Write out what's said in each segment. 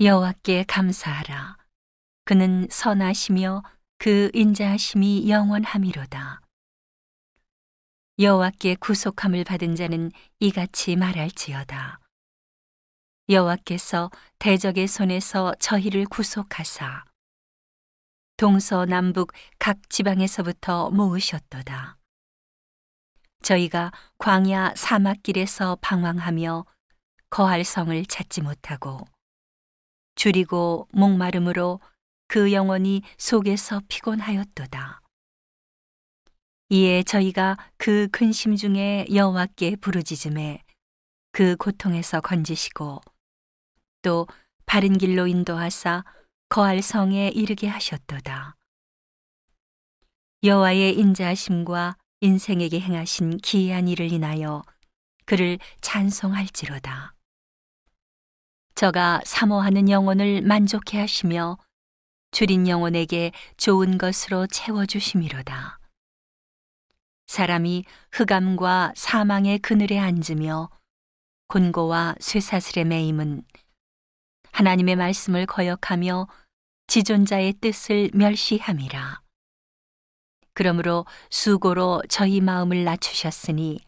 여호와께 감사하라. 그는 선하시며 그 인자하심이 영원함이로다. 여호와께 구속함을 받은 자는 이같이 말할지어다. 여호와께서 대적의 손에서 저희를 구속하사 동서 남북 각 지방에서부터 모으셨도다. 저희가 광야 사막길에서 방황하며 거할 성을 찾지 못하고 줄이고 목마름으로 그 영혼이 속에서 피곤하였도다. 이에 저희가 그 근심 중에 여호와께 부르짖음에 그 고통에서 건지시고 또 바른 길로 인도하사 거할 성에 이르게 하셨도다. 여호와의 인자하심과 인생에게 행하신 기이한 일을 인하여 그를 찬송할지로다. 저가 사모하는 영혼을 만족해 하시며 줄인 영혼에게 좋은 것으로 채워주심이로다. 사람이 흑암과 사망의 그늘에 앉으며 곤고와 쇠사슬의 매임은 하나님의 말씀을 거역하며 지존자의 뜻을 멸시함이라. 그러므로 수고로 저희 마음을 낮추셨으니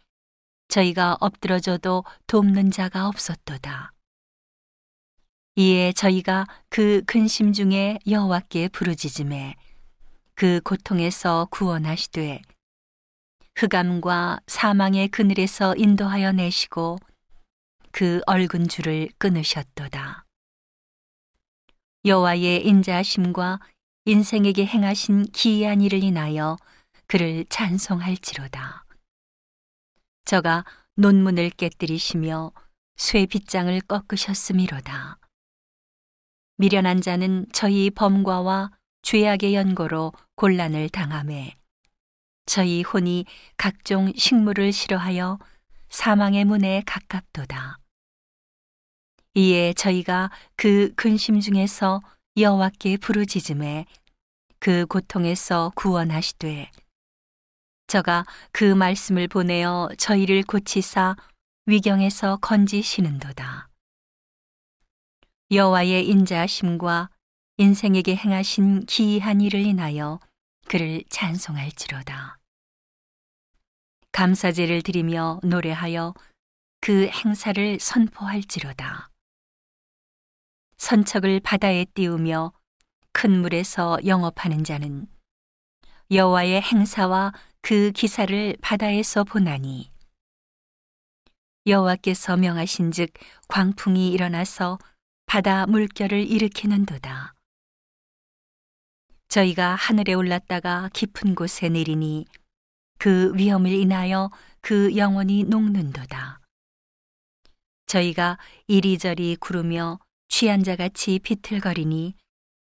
저희가 엎드러져도 돕는 자가 없었도다. 이에 저희가 그 근심 중에 여호와께 부르짖음에 그 고통에서 구원하시되 흑암과 사망의 그늘에서 인도하여 내시고 그 얼군 줄을 끊으셨도다. 여호와의 인자하심과 인생에게 행하신 기이한 일을 인하여 그를 찬송할지로다. 저가 논문을 깨뜨리시며 쇠 빗장을 꺾으셨음이로다. 미련한 자는 저희 범과와 죄악의 연고로 곤란을 당함에 저희 혼이 각종 식물을 싫어하여 사망의 문에 가깝도다. 이에 저희가 그 근심 중에서 여호와께 부르짖음에 그 고통에서 구원하시되 저가 그 말씀을 보내어 저희를 고치사 위경에서 건지시는도다. 여호와의 인자하심과 인생에게 행하신 기이한 일을 인하여 그를 찬송할지로다. 감사제를 드리며 노래하여 그 행사를 선포할지로다. 선척을 바다에 띄우며 큰 물에서 영업하는 자는 여호와의 행사와 그 기사를 바다에서 보나니 여호와께서 명하신즉 광풍이 일어나서 바다 물결을 일으키는도다. 저희가 하늘에 올랐다가 깊은 곳에 내리니 그 위험을 인하여 그 영혼이 녹는도다. 저희가 이리저리 구르며 취한 자 같이 비틀거리니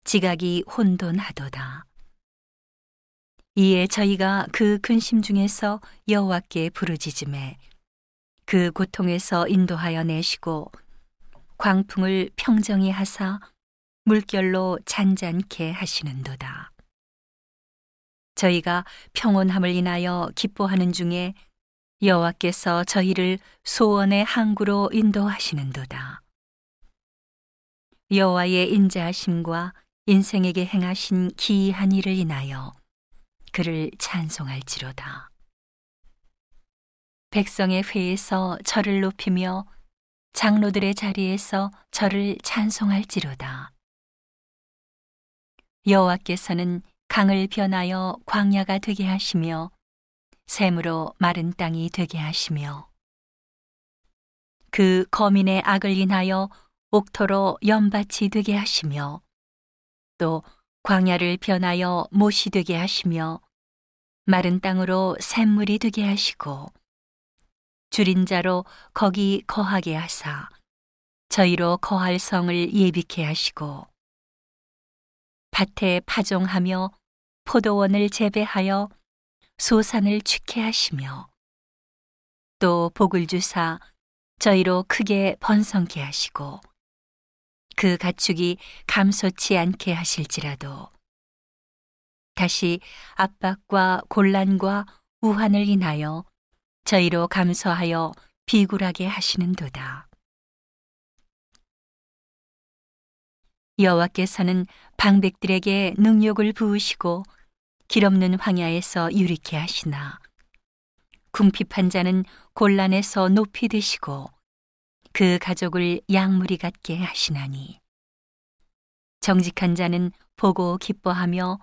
지각이 혼돈하도다. 이에 저희가 그 근심 중에서 여호와께 부르짖음에 그 고통에서 인도하여 내시고 광풍을 평정히 하사 물결로 잔잔케 하시는도다. 저희가 평온함을 인하여 기뻐하는 중에 여호와께서 저희를 소원의 항구로 인도하시는도다. 여호와의 인자하심과 인생에게 행하신 기이한 일을 인하여 그를 찬송할지로다. 백성의 회에서 저를 높이며 장로들의 자리에서 저를 찬송할지로다. 여호와께서는 강을 변하여 광야가 되게 하시며 샘으로 마른 땅이 되게 하시며 그 거민의 악을 인하여 옥토로 연밭이 되게 하시며 또 광야를 변하여 못이 되게 하시며 마른 땅으로 샘물이 되게 하시고 줄인 자로 거기 거하게 하사. 저희로 거할 성을 예비케 하시고 밭에 파종하며 포도원을 재배하여 소산을 취케 하시며 또 복을 주사 저희로 크게 번성케 하시고 그 가축이 감소치 않게 하실지라도 다시 압박과 곤란과 우환을 인하여 저희로 감서하여 비굴하게 하시는도다. 여호와께서는 방백들에게 능욕을 부으시고 길 없는 황야에서 유리케 하시나 궁핍한 자는 곤란에서 높이 드시고 그 가족을 양무리 같게 하시나니 정직한 자는 보고 기뻐하며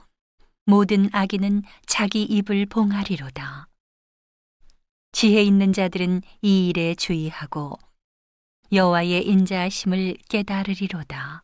모든 악인은 자기 입을 봉하리로다. 지혜 있는 자들은 이 일에 주의하고 여호와의 인자하심을 깨달으리로다.